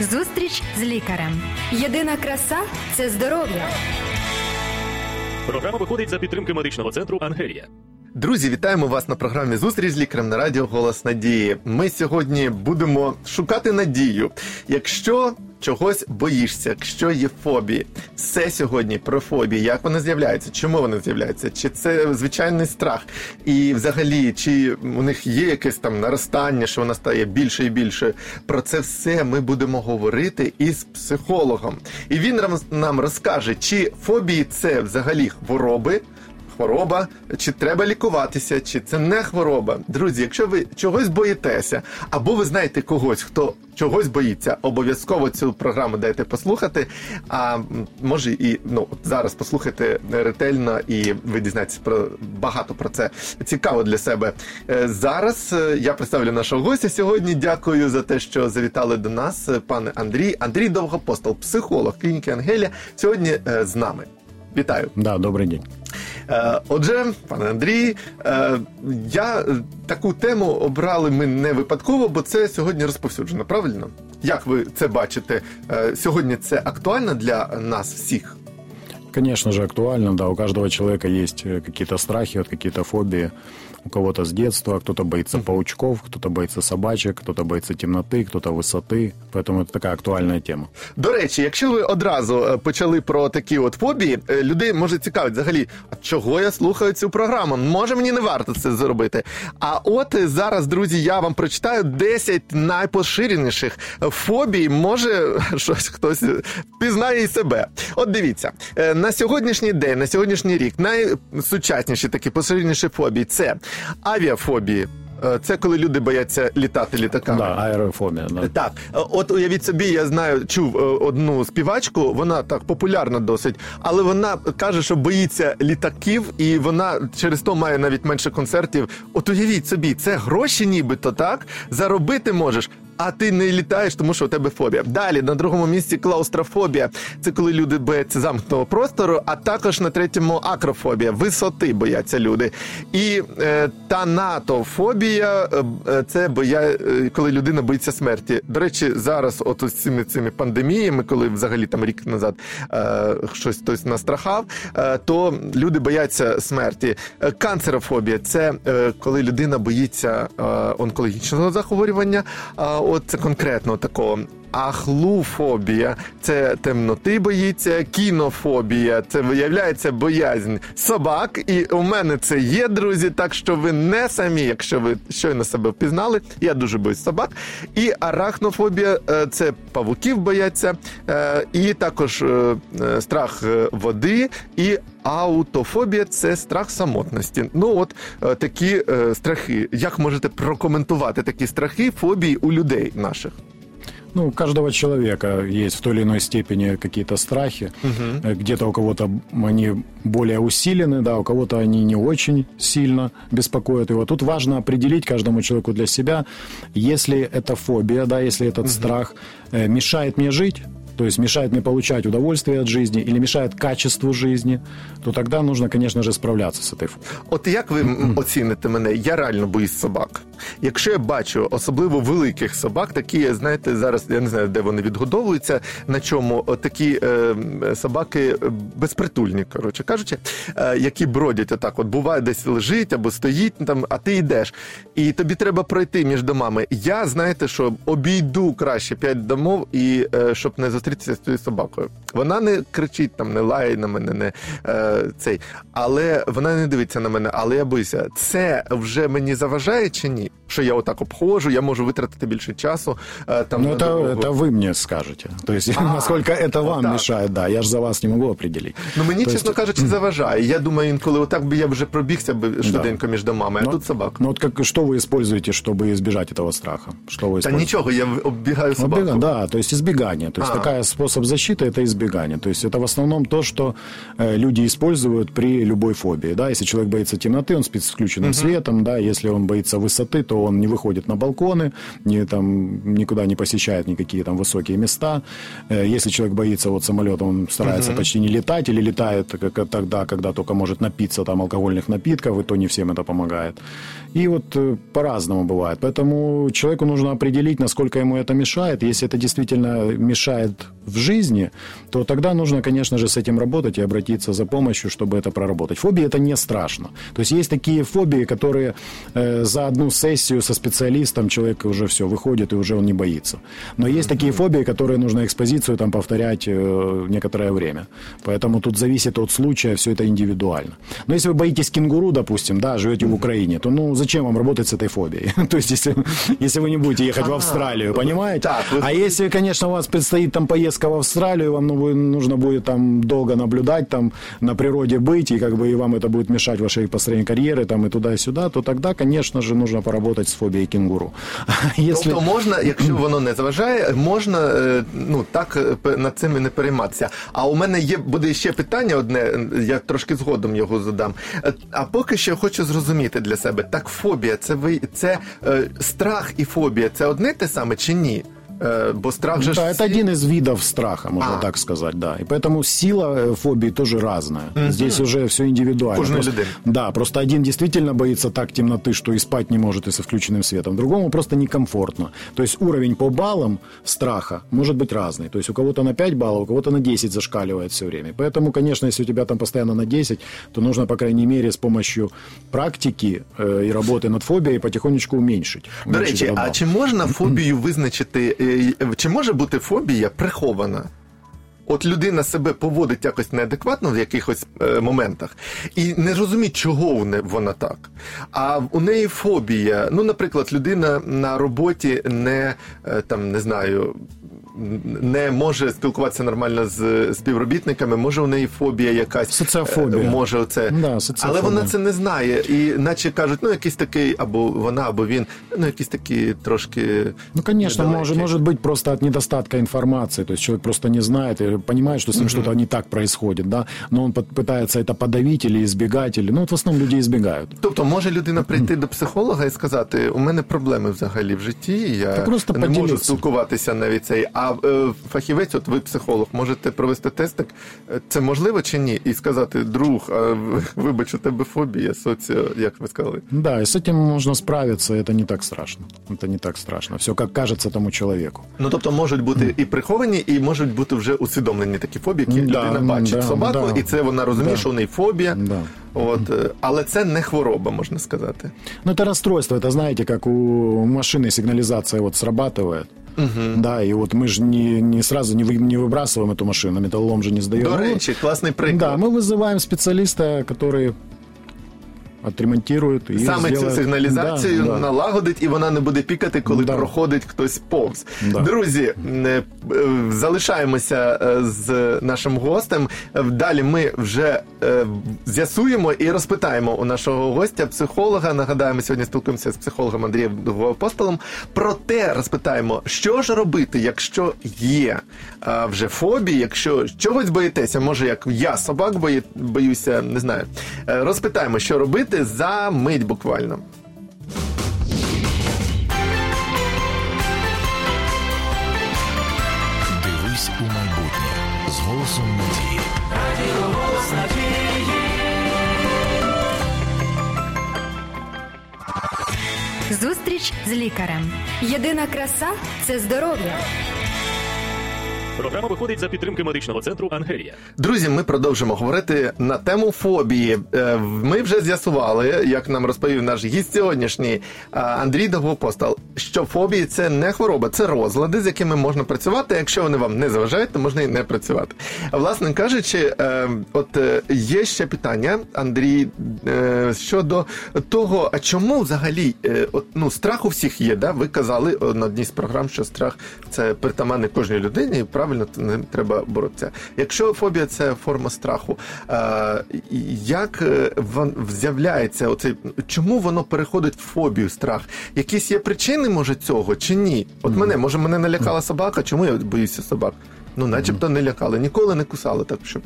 Зустріч з лікарем. Єдина краса це здоров'я. Програма виходить за підтримки медичного центру Ангелія. Друзі, вітаємо вас на програмі Зустріч з лікарем на радіо Голос Надії. Ми сьогодні будемо шукати надію. Якщо чогось боїшся, якщо є фобії, все сьогодні про фобії, як вони з'являються, чому вони з'являються, чи це звичайний страх, і взагалі, чи у них є якесь там наростання, що вона стає більше і більше. Про це все ми будемо говорити із психологом. І він нам розкаже, чи фобії це взагалі хвороби хвороба, чи треба лікуватися, чи це не хвороба. Друзі, якщо ви чогось боїтеся, або ви знаєте когось, хто чогось боїться, обов'язково цю програму дайте послухати. А може і ну зараз послухайте ретельно, і ви дізнаєтесь про багато про це цікаво для себе. Е, Зараз е, я представлю нашого гостя сьогодні. Дякую за те, що завітали до нас, е, пане Андрій. Андрій Довгопостол, психолог клініки Ангелія, сьогодні з нами. Вітаю. Да, Добрий день. Е, Отже, пане Андрій, е, я е, таку тему обрали ми не випадково, бо це сьогодні розповсюджено. Правильно? Як ви це бачите? Сьогодні це актуально для нас всіх. Конечно же, актуально, да, у каждого человека есть э, какие-то страхи, вот какие-то фобии. У кого-то с детства, кто-то боится паучков, кто-то боится собачек, кто-то боится темноты, кто-то высоты. Поэтому это такая актуальная тема. До речі, якщо ви одразу е, почали про такі от фобії, е, людей може цікавить взагалі, а чого я слухаю цю програму? Може мені не варто це зробити. А от е, зараз, друзі, я вам прочитаю 10 найпоширеніших фобій. Може, щось хтось пізнає і себе. От дивіться, е, на сьогоднішній день, на сьогоднішній рік, найсучасніші такі поширеніші фобії це авіафобії. Е, Це коли люди бояться літати літаками. Да, аэрофобия, да. Так, е, от уявіть собі, я знаю, чув одну співачку, вона так популярна досить, але вона каже, що боїться літаків, і вона через то має навіть менше концертів. От уявіть собі, це гроші, нібито так заробити можеш. А ти не літаєш, тому що у тебе фобія. Далі на другому місці клаустрофобія. Це коли люди бояться замкнутого простору, а також на третьому акрофобія. Висоти бояться люди. І е, танатофобія е, е, це боя, е, коли людина боїться смерті. До речі, зараз, от ось цими цими пандеміями, коли взагалі там рік назад е, щось хтось настрахав, е, то люди бояться смерті. Канцерофобія це коли людина боїться онкологічного захворювання. От конкретно такого. Ахлуфобія це темноти боїться, кінофобія це виявляється боязнь собак. І у мене це є, друзі. Так що ви не самі, якщо ви щойно себе впізнали. Я дуже боюсь собак. І арахнофобія е, це павуків бояться, е, і також е, страх води і. Аутофобія це страх самотності. Ну от е, такі е, страхи. Як можете прокоментувати такі страхи, фобії у людей наших? Ну, у каждого человека есть в той или иной степени какие-то страхи. Э, Где-то у кого-то они более усилены, да, у кого-то они не очень сильно беспокоят его. Тут важно определить каждому человеку для себя, если эта фобия, да, если этот страх э, мешает мне жить, то есть мешает мне получать удовольствие от жизни или мешает качеству жизни, то тогда нужно, конечно же, справляться с этой фобией. От як ви оціните мене? Я реально боюсь собак. Якщо я бачу особливо великих собак, такі, знаєте, зараз я не знаю, де вони відгодовуються, на чому от такі е, собаки е, безпритульні, коротше кажучи, е, які бродять отак. От буває, десь лежить або стоїть там, а ти йдеш. І тобі треба пройти між домами. Я знаєте, що обійду краще п'ять домов, і е, щоб не зустрітися з цією собакою. Вона не кричить там, не лає на мене, не е, цей, але вона не дивиться на мене. Але я боюся, це вже мені заважає чи ні? Що я отак обходжу, я можу витратити більше часу. Е, там Ну, на это, дорогу. это вы мне скажете. То есть, насколько это вам вот так. мешает, да. Я же за вас не могу определить. Ну мені, То чесно есть- кажучи, заважає. Я думаю, інколи отак би я вже пробігся би швиденько між домами, а Ну, тут собака. Ну вот как, что вы используете, чтобы избежать этого страха? Что вы Та используете? нічого, я оббігаю собаку. Оббега- да, то есть избегание. То есть А. такая вторая способ защиты – это избегание. То есть это в основном то, что э, люди используют при любой фобии. Да? Если человек боится темноты, он спит с включенным uh-huh. светом. Да? Если он боится высоты, то он не выходит на балконы, не, там, никуда не посещает никакие там высокие места. Э, если человек боится вот самолета, он старается uh-huh. почти не летать или летает как, тогда, когда только может напиться там алкогольных напитков, и то не всем это помогает. И вот э, по-разному бывает. Поэтому человеку нужно определить, насколько ему это мешает. Если это действительно мешает в жизни, то тогда нужно, конечно же, с этим работать и обратиться за помощью, чтобы это проработать. Фобии это не страшно. То есть есть такие фобии, которые э, за одну сессию со специалистом человек уже все выходит и уже он не боится. Но есть такие фобии, которые нужно экспозицию там повторять э, некоторое время. Поэтому тут зависит от случая, все это индивидуально. Но если вы боитесь кенгуру, допустим, да, живете в Украине, то ну зачем вам работать с этой фобией? То есть если, если вы не будете ехать в Австралию, понимаете? А если, конечно, у вас предстоит там поездка в Австралию, вам ну, нужно будет там долго наблюдать, там на природе быть, и как бы и вам это будет мешать вашей построению карьеры, там и туда, и сюда, то тогда, конечно же, нужно поработать з фобією кінгуру. Если... Тобто можна, якщо воно не заважає, можна е, ну так е, над цим і не перейматися. А у мене є буде ще питання одне, я трошки згодом його задам. Е, а поки що хочу зрозуміти для себе, так фобія, це ви це е, страх і фобія, це одне те саме чи ні? Э, бо страх же... Да, это один из видов страха, можно а. так сказать, да. И поэтому сила э, фобии тоже разная. Mm-hmm. Здесь уже все индивидуально. просто, Да, просто один действительно боится так темноты, что и спать не может и со включенным светом. Другому просто некомфортно. То есть уровень по баллам страха может быть разный. То есть у кого-то на 5 баллов, у кого-то на 10 зашкаливает все время. Поэтому, конечно, если у тебя там постоянно на 10, то нужно, по крайней мере, с помощью практики э, и работы над фобией потихонечку уменьшить. До речі, а чи можна фобію визначити чи може бути фобія прихована? От людина себе поводить якось неадекватно в якихось е, моментах і не розуміє, чого вона так. А у неї фобія. Ну, наприклад, людина на роботі не е, там не знаю не може спілкуватися нормально з співробітниками, може у неї фобія якась соціофобія. Е, може оце. Да, Але вона це не знає. І наче кажуть, ну якийсь такий, або вона, або він, ну якісь такі трошки. Ну, конечно, может, может быть просто от недостатка информации. То есть человек просто не знает и понимает, что с ним mm-hmm. что-то не так происходит, да? но он пытается это подавить или избегать, или... ну от в основному люди избегають. Тобто може людина прийти до психолога і сказати, у мене проблеми взагалі в житті, я просто не можу спілкуватися навіть цей. А е, фахівець, от ви психолог, можете провести тестик, е, це можливо чи ні? І сказати, друг, а вибач, у тебе фобія, соціо, як ви сказали? Да, і з цим можна справитися, це не так страшно. Це не так страшно. Все як кажеться тому чоловіку. Ну тобто можуть бути і приховані, і можуть бути вже усвідомлені такі фобії, які да, людина бачить да, собаку, да, і це вона розуміє, що у неї фобія. Да. От, е, але це не хвороба, можна сказати. Ну, это расстройство. Это, знаете, как у машины сигнализация вот срабатывает. Угу. Да, и вот мы же не, не сразу не, вы, не выбрасываем эту машину, металлолом же не сдаем. До речі, классный приклад. Да, мы вызываем специалиста, который отремонтують і саме зробить... цю сигналізацію да, налагодить, і вона не буде пікати, коли да. проходить хтось повз. Да. Друзі, е, е, залишаємося е, з нашим гостем. Далі ми вже з'ясуємо і розпитаємо у нашого гостя, психолога. Нагадаємо, сьогодні спілкуємося з психологом Андрієм Апостолом. Проте розпитаємо, що ж робити, якщо є вже фобії, якщо чогось боїтеся, може як я собак бої... боюся, не знаю. Розпитаємо, що робити зробити за мить буквально. Дивись у майбутнє з голосом надії. Радіо голос надії. Зустріч з лікарем. Єдина краса це здоров'я. Програма виходить за підтримки медичного центру Ангелія. Друзі, ми продовжимо говорити на тему фобії. Е, ми вже з'ясували, як нам розповів наш гість сьогоднішній Андрій Довгопостал, що фобії це не хвороба, це розлади, з якими можна працювати. Якщо вони вам не заважають, то можна і не працювати. Власне кажучи, е, от е, є ще питання, Андрій, щодо того, а чому взагалі от, ну, страх у всіх є? Да? Ви казали на одній з програм, що страх це притаманний кожній людині. Правильно, то ним треба боротися. Якщо фобія це форма страху, е, як е, з'являється оцей, чому воно переходить в фобію, страх? Якісь є причини, може, цього чи ні? От мене, може, мене налякала собака, чому я боюся собак? Ну, начебто не лякали, ніколи не кусали так, щоб.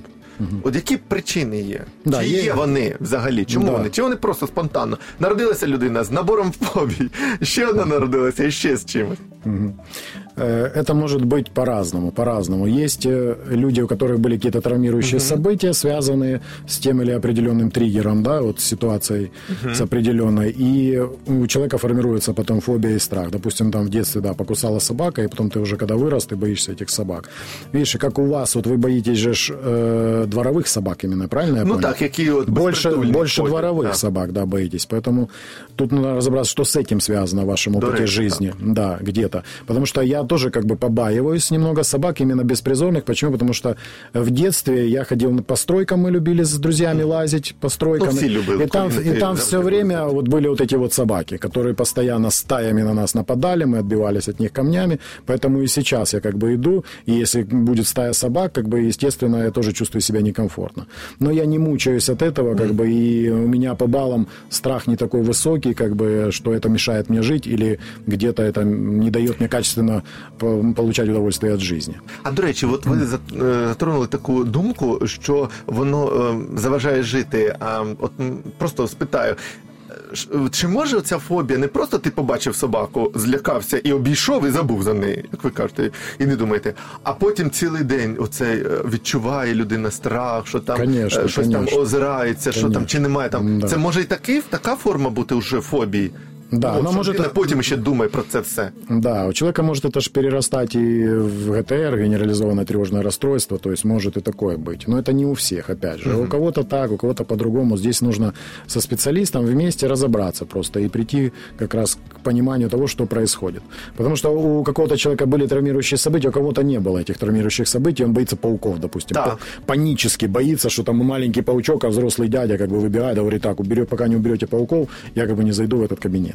От які причини є? Да, Чи є. є вони взагалі? Чому Да. вони? Чи вони просто спонтанно? Народилася людина з набором фобій, ще одна народилася і ще з чимось. Э, Это может быть по-разному, по-разному. Есть э, люди, у которых были какие-то травмирующие события, связанные с тем или определенным триггером, да, вот с ситуацией с определенной, и у человека формируется потом фобия и страх. Допустим, там в детстве, да, покусала собака, и потом ты уже, когда вырос, ты боишься этих собак. Видишь, и как у вас, вот вы боитесь же ж, э, дворовых собак именно, правильно я Ну понял? так, які от больше, безпритульні больше ходять, дворовых да. собак, да, боитесь. Поэтому тут надо разобраться, что с этим связано в вашем До опыте речі, жизни. Да, где-то. Потому что я тоже как бы побаиваюсь немного собак, именно беспризорных. Почему? Потому что в детстве я ходил по стройкам, мы любили с друзьями лазить по стройкам. Ну, любили, и там, и там все время вот были вот эти вот собаки, которые постоянно стаями на нас нападали, мы отбивались от них камнями. Поэтому и сейчас я как бы иду, и если будет стая собак, как бы, естественно, я тоже чувствую себя некомфортно. Но я не мучаюсь от этого, как бы, и у меня по баллам страх не такой высокий, как бы, что это мешает мне жить или где-то это не дает мне качественно получать удовольствие от жизни. А до речі, от ви е, затронули таку думку, що воно е, заважає жити. А от просто спитаю. Чи може ця фобія не просто ти побачив собаку, злякався і обійшов і забув за неї, як ви кажете, і не думаєте, а потім цілий день оцей е, відчуває людина страх, що там Конечно, щось конечно. там озирається, що там чи немає там. Да. Це може і такий, така форма бути вже фобії. Да, Ну, вона може так- потім ще думає про це все. Да, у человека может это же перерастать и в ГТР, генерализованное тревожное расстройство, то есть может и такое быть. Но это не у всех, опять же. У кого-то так, у кого-то по-другому. Здесь нужно со специалистом вместе разобраться просто и прийти как раз к пониманию того, что происходит. Потому что у какого-то человека были травмирующие события, у кого-то не было этих травмирующих событий, он боится пауков, допустим. Па- Панически боится, что там маленький паучок, а взрослый дядя как бы выбегает, говорит, так, уберет, пока не уберете пауков, я как бы не зайду в этот кабинет.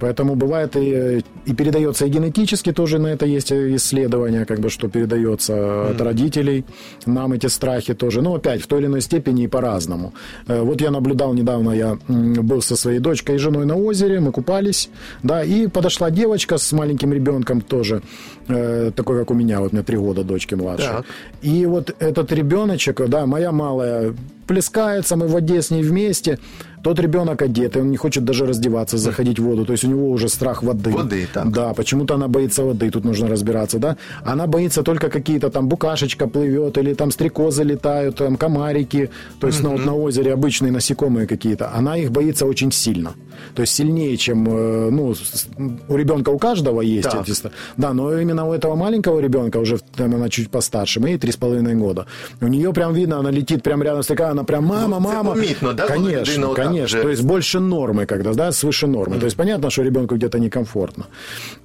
Поэтому бывает и, и передается и генетически тоже на это есть исследования, как бы что передается от родителей. Нам эти страхи тоже. Ну, опять, в той или иной степени и по-разному. Э, Вот я наблюдал недавно, я был со своей дочкой и женой на озере, мы купались, да, и подошла девочка с маленьким ребенком тоже, э, такой, как у меня, вот у меня три года дочки младшей. Так. И вот этот ребеночек, да, моя малая плескается, мы в воде с ней вместе. Тот ребенок одетый, он не хочет даже раздеваться, заходить в воду. То есть у него уже страх воды. Воды, так. Да, почему-то она боится воды, тут нужно разбираться, да. Она боится только какие-то там букашечка плывет, или там стрекозы летают, там комарики, то есть ну, вот на озере обычные насекомые какие-то. Она их боится очень сильно. То есть сильнее, чем, э, ну, у ребенка у каждого есть Так. эти Да, но именно у этого маленького ребенка, уже там она чуть постарше, ей три с половиной года, у нее прям видно, она летит прям рядом с такая, она прям мама, Ну, мама. помітно, да, Конечно, отак конечно. То есть больше нормы, когда, да, свыше нормы. То есть понятно, что ребенку где-то некомфортно.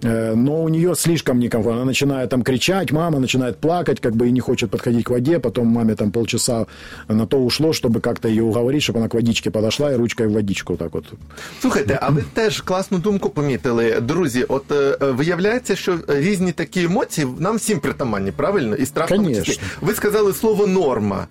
Э, Но у нее слишком некомфортно. Она начинает там кричать, мама начинает плакать, как бы и не хочет подходить к воде. Потом маме там полчаса на то ушло, чтобы как-то ее уговорить, чтобы она к водичке подошла и ручкой в водичку так вот. Слухайте, а ви теж класну думку помітили. Друзі, от е, е, виявляється, що різні такі емоції нам всім притаманні, правильно? І страх в тому числі. Конечно. Ви сказали слово норма.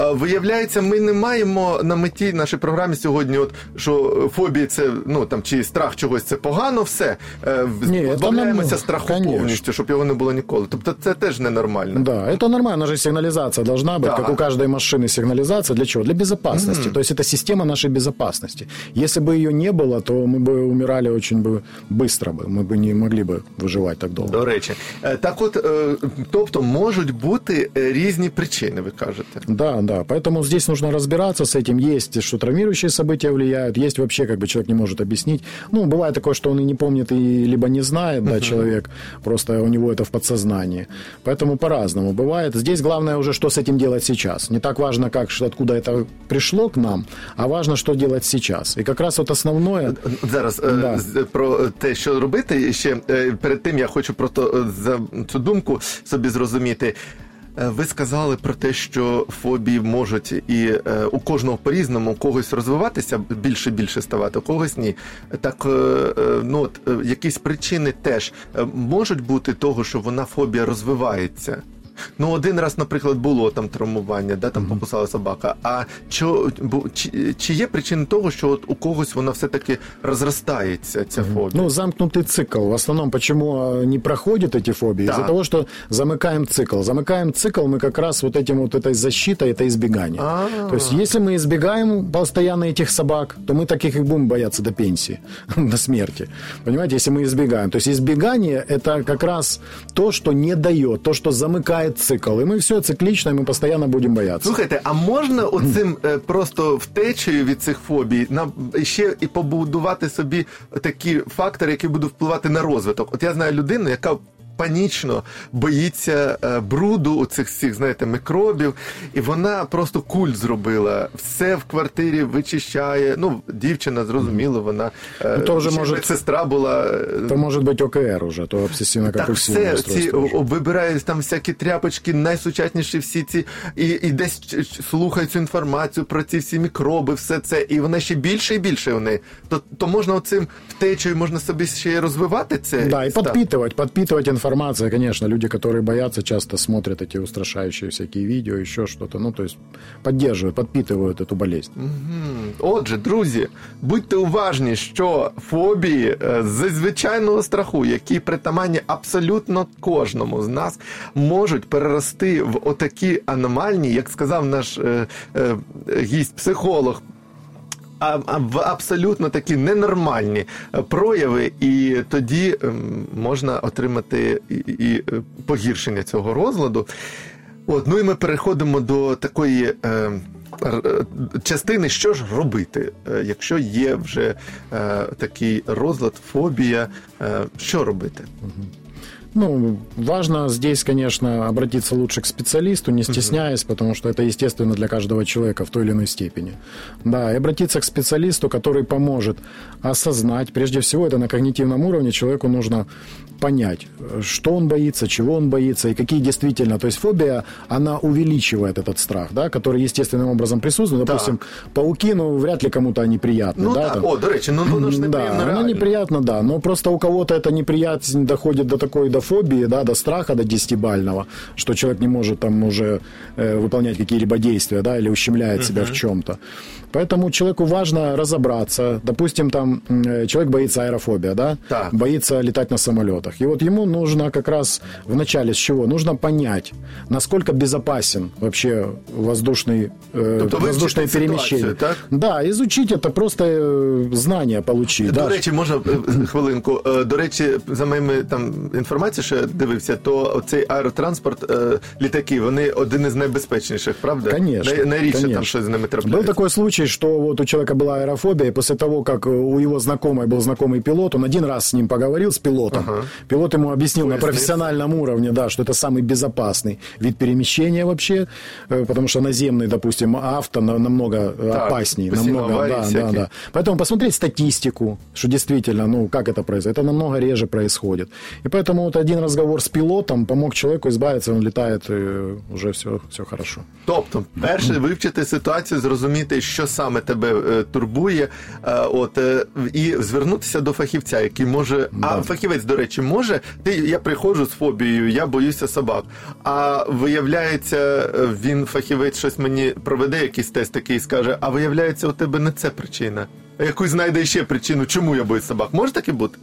Е, Виявляється, ми не маємо на меті нашій програмі сьогодні, от що фобія це ну там чи страх чогось це погано, все Е, Ні, це позбавляємося нам- страху конечно. повністю, щоб його не було ніколи. Тобто це теж ненормально. Да, это нормально, она же сигнализация должна быть, Да. как у каждой машины сигнализация. Для чего? Для безопасности. То есть это система нашей безопасности. Если бы ее не было, то мы бы умирали очень бы быстро бы, мы бы не могли бы выживать так долго. До речі, Е, так от, е, тобто можуть бути е, різні причини, ви кажете. Да, Да. Поэтому здесь нужно разбираться с этим. Есть, что травмирующие события влияют, есть вообще, как бы человек не может объяснить. Ну, бывает такое, что он и не помнит, и либо не знает, да, человек, просто у него это в подсознании. Поэтому по-разному бывает. Здесь главное уже, что с этим делать сейчас. Не так важно, как, откуда это пришло к нам, а важно, что делать сейчас. И как раз вот основное... Зараз Да. про те, що робити. Ще перед тим я хочу просто за цю думку собі зрозуміти. Е, Ви сказали про те, що фобії можуть і е, у кожного по-різному у когось розвиватися, більше більше ставати, у когось ні. Так, е, ну от якісь причини теж можуть бути того, що вона фобія розвивається. Ну, один раз, наприклад, було там травмування, да, там покусала собака. А що, бу- чи, чи є причини того, що от у когось вона все-таки розростається, ця фобія? Ну, замкнутый цикл. В основном, почему а, не проходят эти фобии? Из-за Да. того, что замыкаем цикл. Замыкаем цикл мы как раз вот этим вот этой защитой, это избегание. А. То есть, если мы избегаем постоянно этих собак, то мы таких и будем бояться до пенсии, до смерти. Понимаете, если мы избегаем. То есть, избегание – это как раз то, что не дает, то, что замыкает цикл. И мы все циклично, и мы постоянно будем бояться. Слухайте, а можна оцим е, просто втечею від цих фобій нам ще і побудувати собі такі фактори, які будуть впливати на розвиток? От я знаю людину, яка панічно боїться е, бруду у цих всіх, знаєте, мікробів, і вона просто культ зробила. Все в квартирі вичищає. Ну, дівчина, зрозуміло, вона е, Ну, то вже ще може- медсестра була. е, Это может быть ОКР уже, то так, обсессивно-компульсивное все ці расстройство. уже. о- вибирають там всякі тряпочки, найсучасніші всі ці, і, і десь ч- ч- слухають цю інформацію про ці всі мікроби, все це, і вона ще більше і більше в неї. То, то можна оцим втечею, можна собі ще й розвивати це. Да, и стан. подпитывать, подпитывать информация, конечно. Люди, которые боятся, часто смотрят эти устрашающие всякие видео, еще что-то. Ну, то есть поддерживают, подпитывают эту болезнь. Отже, друзі, будьте уважні, що фобії е, з звичайного страху, які притаманні абсолютно кожному з нас, можуть перерости в отакі аномальні, як сказав наш е, е, гість, психолог. а, а в абсолютно такі ненормальні е, прояви, і тоді ем, можна отримати і, і е, погіршення цього розладу. От, ну і ми переходимо до такої е, е, частини, що ж робити, якщо є вже е, такий розлад, фобія, е, що робити? Ну, важно здесь, конечно, обратиться лучше к специалисту, не стесняясь, потому что это естественно для каждого человека в той или иной степени. Да, и обратиться к специалисту, который поможет осознать, прежде всего, это на когнитивном уровне человеку нужно понять, что он боится, чего он боится и какие действительно, то есть фобия, она увеличивает этот страх, да, который естественным образом присутствует. Допустим, пауки, ну, вряд ли кому-то они приятны, Ну да, так, там. о, до речі, ну воно ж Да, неприємно. оно реально. неприятно, да. Но просто у кого-то эта неприязнь доходит до такой до фобии, да, до страха, до десятибального, что человек не может там уже э, выполнять какие-либо действия, да, или ущемляет себя в чем-то. Поэтому человеку важно разобраться. Допустим, там м, э, человек боится аэрофобия, да, Так. боится летать на самолетах. И вот ему нужно как раз в начале с чего? Нужно понять, насколько безопасен вообще воздушный, э, Тобто вивчити воздушное ситуацію, перемещение. так? Да, изучить это просто э, знания получить. До да. речі, можна е, хвилинку. Е, До речі, за моїми там інформацією, що я дивився, то цей аеротранспорт, е, літаки, вони один із найбезпечніших, правда? Конечно. Най- Найрідше там конечно. щось з ними Был трапляється. такой случай, что вот у человека была аэрофобия, и после того, как у его знакомой был знакомый пилот, он один раз с ним поговорил, с пилотом. Пилот ему объяснил на Пояснил. профессиональном уровне, да, что это самый безопасный вид перемещения вообще, э, потому что наземный, допустим, авто на- намного э, Так, опаснее. постійно Намного, аварії да, да, всякі. да. Поэтому посмотреть статистику, что действительно, ну, как это происходит. Это намного реже происходит. И поэтому вот один разговор с пилотом помог человеку избавиться, он летает, и уже все, все хорошо. Тобто, перше, вивчити ситуацію, зрозуміти, що саме тебе е, турбує, е, от е, і звернутися до фахівця, який може. А фахівець, до речі, може. Ти я приходжу з фобією, я боюся собак. А виявляється, він фахівець щось мені проведе, якийсь тест такий і скаже: а виявляється, у тебе не це причина. Якусь знайде ще причину, чому я боюсь собак. Може таке бути?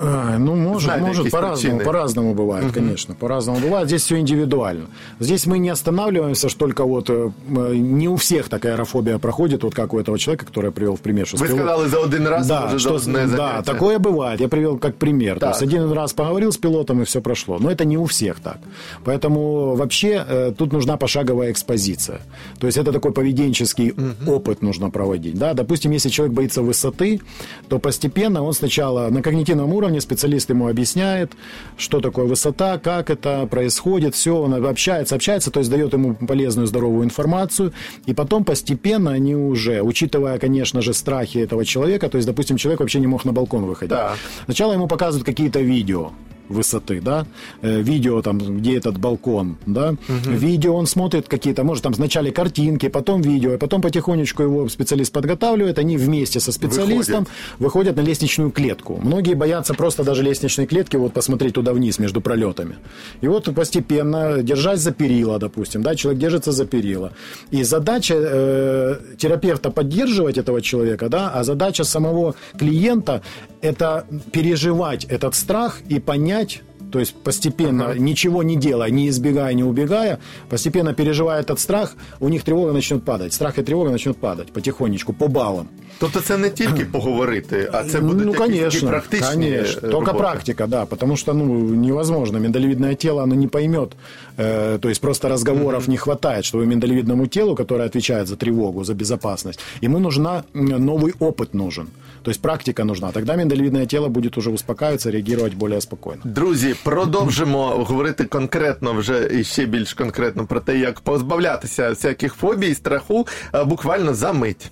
А, Ну, может, Знаю может по-разному, по-разному бывает, конечно, по-разному бывает. Здесь все индивидуально. Здесь мы не останавливаемся, что только вот э, э, не у всех такая аэрофобия проходит, вот как у этого человека, который я привел в пример. Что с Ви пилот- сказали за один раз, да, что, да, такое бывает. Я привел как пример. Так. То есть один раз поговорил с пилотом и все прошло. Но это не у всех так. Поэтому вообще э, тут нужна пошаговая экспозиция. То есть это такой поведенческий опыт нужно проводить. Да? Допустим, если человек боится высоты, то постепенно он сначала на когнитивном уровне специалист ему объясняет, что такое высота, как это происходит, все, он общается, общается, то есть дает ему полезную, здоровую информацию, и потом постепенно они уже, учитывая, конечно же, страхи этого человека, то есть, допустим, человек вообще не мог на балкон выходить. Да. Сначала ему показывают какие-то видео, высоты, да, э, видео там, где этот балкон, да, видео он смотрит какие-то, может там сначала картинки, потом видео, и потом потихонечку его специалист подготавливает, они вместе со специалистом выходят, на лестничную клетку. Многие боятся просто даже лестничной клетки вот посмотреть туда вниз между пролетами. И вот постепенно, держась за перила, допустим, да, человек держится за перила. И задача э, терапевта поддерживать этого человека, да, а задача самого клиента это переживать этот страх и понять, понять, то есть постепенно, Ага. ничего не делая, не избегая, не убегая, постепенно переживая этот страх, у них тревога начнет падать. Страх и тревога начнут падать потихонечку, по баллам. Тобто це не тільки поговорити, а це будуть ну, якісь такі конечно, практичні конечно. е, Только роботи. практика, да, потому что, ну, невозможно. Миндалевидное тело, оно не поймет. Э, то есть просто разговоров не хватает, чтобы миндалевидному телу, которое отвечает за тревогу, за безопасность, ему нужна м, новый опыт нужен. То есть практика нужна. Тогда миндалевидное тело будет уже успокаиваться, реагировать более спокойно. Друзі, продовжимо говорити конкретно вже і ще більш конкретно про те, як позбавлятися всяких фобій, страху е, буквально за мить.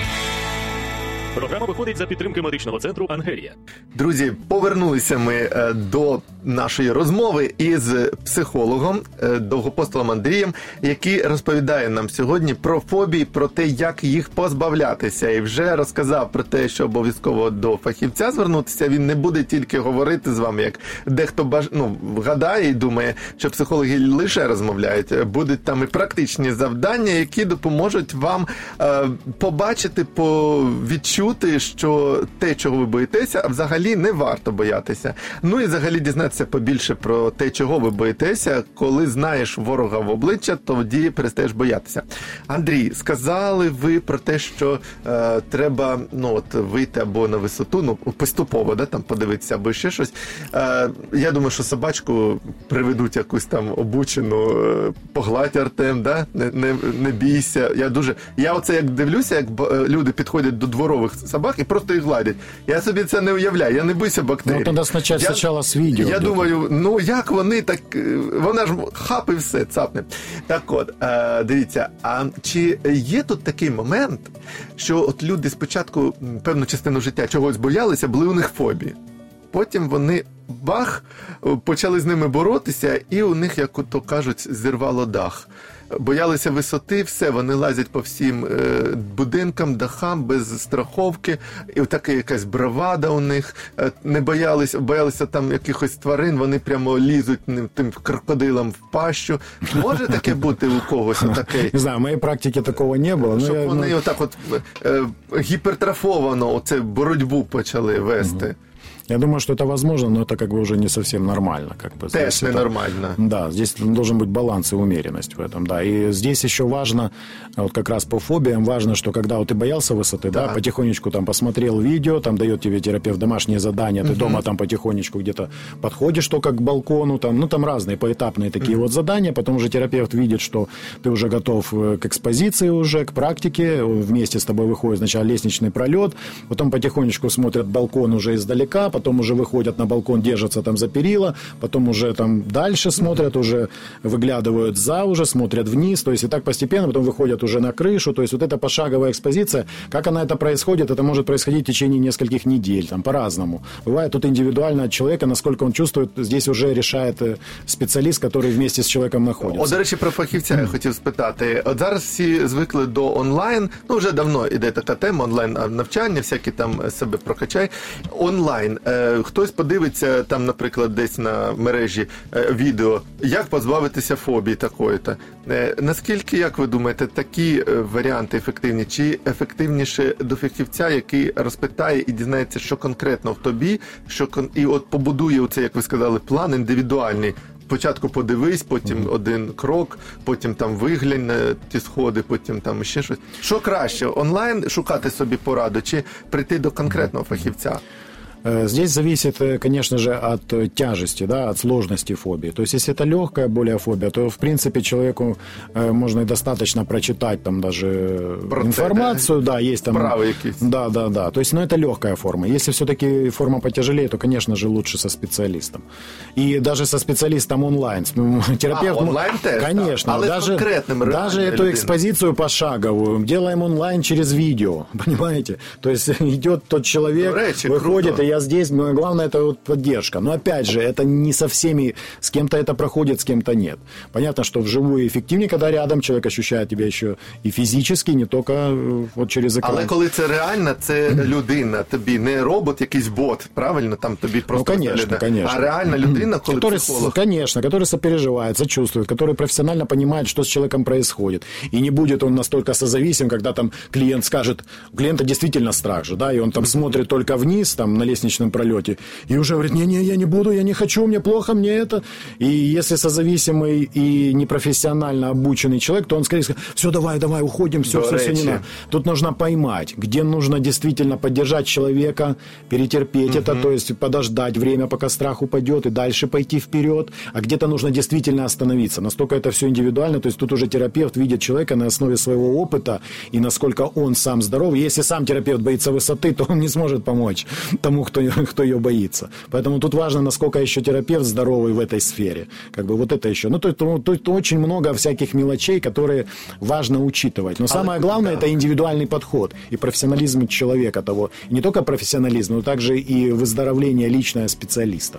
Програма виходить за підтримки медичного центру Ангелія. Друзі, повернулися ми е, до нашої розмови із психологом е, довгопостолом Андрієм, який розповідає нам сьогодні про фобії, про те, як їх позбавлятися, і вже розказав про те, що обов'язково до фахівця звернутися. Він не буде тільки говорити з вами, як дехто баж... ну, гадає і думає, що психологи лише розмовляють. Будуть там і практичні завдання, які допоможуть вам е, побачити, по відчути, що те, чого ви боїтеся, взагалі не варто боятися. Ну і взагалі дізнатися побільше про те, чого ви боїтеся. Коли знаєш ворога в обличчя, тоді перестаєш боятися. Андрій, сказали ви про те, що е, треба ну от вийти або на висоту, ну поступово, да, там подивитися, або ще щось. Е, я думаю, що собачку приведуть якусь там обучену, е, погладь Артем, да? не, не, не бійся. Я дуже. Я оце як дивлюся, як е, люди підходять до дворових собак і просто їх гладять. Я собі це не уявляю, я не бийся бактерій. Ну, тоді спочатку- Я- спочатку з відео. Я думаю, ну як вони так. е, Вона ж хап і все, цапне. Так от, е, дивіться, а чи є тут такий момент, що от люди спочатку певну частину життя чогось боялися, були у них фобії. Потім вони бах, почали з ними боротися, і у них, як то кажуть, зірвало дах. Боялися висоти, все, вони лазять по всім е, будинкам, дахам без страховки, і така якась бравада у них. Е, не боялися, боялися там якихось тварин, вони прямо лізуть тим крокодилам в пащу. Може таке бути у когось таке? Не знаю, в моей практике такого не было. но Щоб я, ну, вони отак от е, гіпертрофовано оце боротьбу почали вести. Я думаю, что это возможно, но это как бы уже не совсем нормально. Как бы, это- ненормально. Да, здесь должен быть баланс и умеренность в этом, да. И здесь еще важно, вот как раз по фобиям, важно, что когда вот ты боялся высоты, да, Да. потихонечку там посмотрел видео, там дает тебе терапевт домашнее задание, ты дома там потихонечку где-то подходишь только к балкону, там, ну там разные поэтапные такие вот задания, потом уже терапевт видит, что ты уже готов э, к экспозиции уже, к практике, э, вместе с тобой выходит сначала лестничный пролет, потом потихонечку смотрят балкон уже издалека, потом уже выходят на балкон, держатся там за перила, потом уже там дальше смотрят, уже выглядывают за уже, смотрят вниз, то есть и так постепенно, потом выходят уже на крышу, то есть вот эта пошаговая экспозиция, как она это происходит, это может происходить в течение нескольких недель, там по-разному. Бывает тут индивидуально от человека, насколько он чувствует, здесь уже решает э, специалист, который вместе с человеком О, находится. до речі, про фахівця я хотів спитати. От зараз всі звикли до онлайн. Ну вже давно іде така тема онлайн навчання, всякі там себе прокачай. Онлайн. Е, хтось подивиться там, наприклад, десь на мережі е, відео, як позбавитися фобії такої-то. Е, наскільки, як ви думаєте, такі варіанти ефективні? Чи ефективніше до фахівця, який розпитає і дізнається, що конкретно в тобі, що кон... і от побудує оце, як ви сказали, план індивідуальний. Спочатку подивись, потім один крок, потім там виглянь на ті сходи, потім там ще щось. Що краще, онлайн шукати собі пораду чи прийти до конкретного фахівця? Э, Здесь зависит, э, конечно же, от э, тяжести, да, от сложности фобии. То есть, если это легкая более фобия, то, в принципе, человеку можно и достаточно прочитать там даже Про це, информацию, да, есть там... Якісь. Да, да, да. То есть, ну, это легкая форма. Если все-таки форма потяжелее, то, конечно же, лучше со специалистом. И даже со специалистом онлайн. Ну, Терапевт... А, онлайн Конечно. Але даже, даже эту экспозицию пошаговую делаем онлайн через видео, понимаете? То есть идет тот человек, До речі, выходит, круто. и я здесь, но главное это вот поддержка. Но опять же, это не со всеми, с кем-то это проходит, с кем-то нет. Понятно, что вживую эффективнее, когда рядом человек ощущает тебя еще и физически, не только э, вот через экран. Але коли це реальна, це людина, тобі не робот, якийсь бот, правильно? Там тобі просто конечно, виглядає. конечно. А реальна людина, коли который, психолог. конечно, который сопереживает, сочувствует, который профессионально понимает, что с человеком происходит. И не будет он настолько созависим, когда там клиент скажет, у клиента действительно страх же, да, и он там смотрит только вниз, там, на лестничном пролете, и уже говорит, не-не, я не буду, я не хочу, мне плохо, мне это. И если созависимый и непрофессионально обученный человек, то он скорее скажет, все, давай, давай, уходим, все, все, все, не надо. Тут нужно поймать, где нужно действительно поддержать человека, перетерпеть это, то есть подождать время, пока страх упадет, и дальше пойти вперед, а где-то нужно действительно остановиться. Настолько это все индивидуально, то есть тут уже терапевт видит человека на основе своего опыта и насколько он сам здоров. Если сам терапевт боится высоты, то он не сможет помочь тому, кто, кто ее боится. Поэтому тут важно, насколько еще терапевт здоровый в этой сфере. Как бы вот это еще. Ну, то, есть, ну, то есть очень много всяких мелочей, которые важно учитывать. Но самое главное, это индивидуальный подход и профессионализм человека того. И не только профессионализм, но также и выздоровление личного специалиста.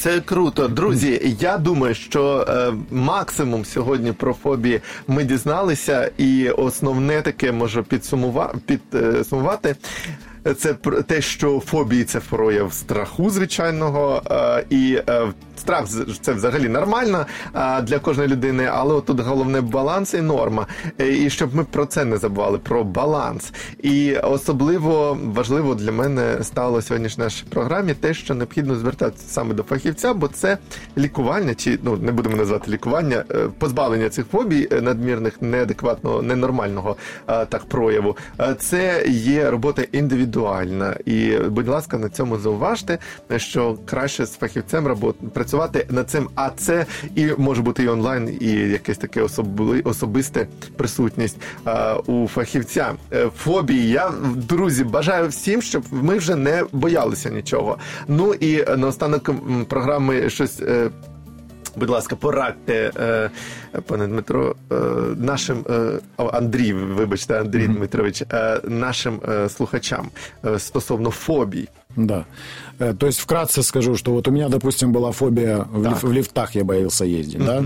Це круто, друзі. Я думаю, що е, максимум сьогодні про фобії ми дізналися, і основне таке може підсумувати, підсумувати. Це про те, що фобії це прояв страху звичайного, е, і е, страх це взагалі нормально для кожної людини, але тут головне баланс і норма. Е, І щоб ми про це не забували, про баланс. І особливо важливо для мене стало сьогодні нашій програмі те, що необхідно звертатися саме до фахівця, бо це лікування, чи ну не будемо називати лікування, е, позбавлення цих фобій е, надмірних, неадекватного, ненормального так прояву. Це є робота індивідуальна. І, будь ласка, на цьому зауважте, що краще з фахівцем робот, працювати над цим. А це і може бути і онлайн, і якесь таке особли, особисте присутність е, у фахівця. Е, фобії. Я друзі бажаю всім, щоб ми вже не боялися нічого. Ну і наостанок програми щось. е, Будь ласка, порадьте, е, пане Дмитро, нашим Андрій, вибачте, Андрій Дмитрович, нашим слухачам стосовно фобій. Да. Э, То есть вкратце скажу, что вот у меня, допустим, была фобия в, лиф- в лифтах, я боялся ездить, да.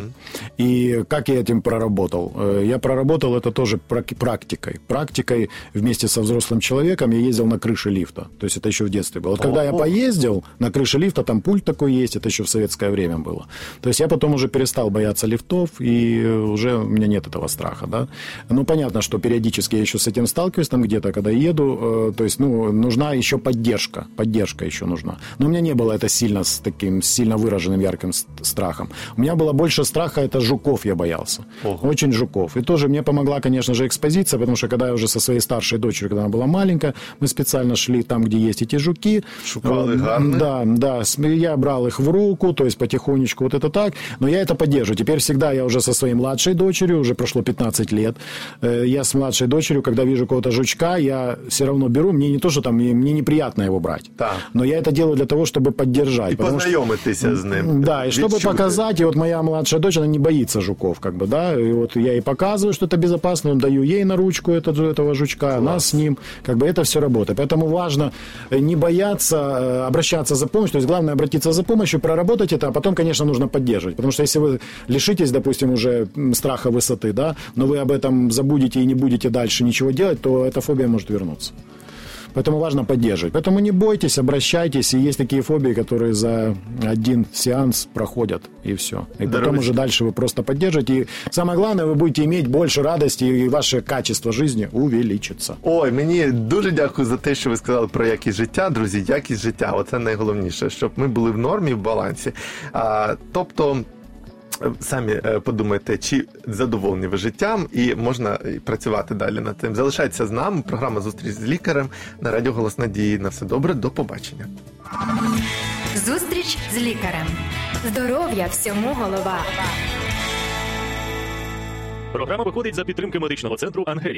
И как я этим проработал? Э, Я проработал это тоже прак- практикой. Практикой вместе со взрослым человеком я ездил на крыше лифта. То есть это еще в детстве было. Вот когда я поездил на крыше лифта, там пульт такой есть, это еще в советское время было. То есть я потом уже перестал бояться лифтов, и уже у меня нет этого страха, да. Ну, понятно, что периодически я еще с этим сталкиваюсь, там где-то, когда еду, э, то есть, ну, нужна еще поддержка, поддержка еще нужна. Но у меня не было это сильно с таким сильно выраженным ярким страхом. У меня было больше страха, это жуков я боялся. Ого. Очень жуков. И тоже мне помогла, конечно же, экспозиция, потому что когда я уже со своей старшей дочерью, когда она была маленькая, мы специально шли там, где есть эти жуки. Шукали Э. Да, да. Я брал их в руку, то есть потихонечку вот это так. Но я это поддерживаю. Теперь всегда я уже со своей младшей дочерью, уже прошло 15 лет, э, я с младшей дочерью, когда вижу какого-то жучка, я все равно беру, мне не то, что там, мне неприятно его брать. Так. Но я это делаю для того, чтобы поддержать. І потому что- познайомитися з ним. да, и чтобы Відчути. показать, и вот моя младшая дочь, она не боится жуков, как бы, да, и вот я ей показываю, что это безопасно, даю ей на ручку этого, этого жучка, она с ним, как бы это все работает. Поэтому важно э, не бояться, э, обращаться за помощью, то есть главное обратиться за помощью, проработать это, а потом, конечно, нужно поддерживать, потому что если вы лишитесь, допустим, уже страха высоты, да, но вы об этом забудете и не будете дальше ничего делать, то эта фобия может вернуться. Поэтому важно поддерживать. Поэтому не бойтесь, обращайтесь. И есть такие фобии, которые за один сеанс проходят, и все. И потом Здоровье. уже дальше вы просто поддержите. И самое главное, вы будете иметь больше радости, и ваше качество жизни увеличится. Ой, мені дуже дякую за те, що ви сказали про якість життя, друзі. Якість життя, оце найголовніше, щоб ми були в нормі, в балансі. А, тобто. Е, Самі е, подумайте, чи задоволені ви життям, і можна працювати далі над цим. Залишайтеся з нами. Програма зустріч з лікарем на радіо Голос Надії. На все добре, до побачення. Зустріч з лікарем. Здоров'я всьому голова. Програма виходить за підтримки медичного центру Ангелія.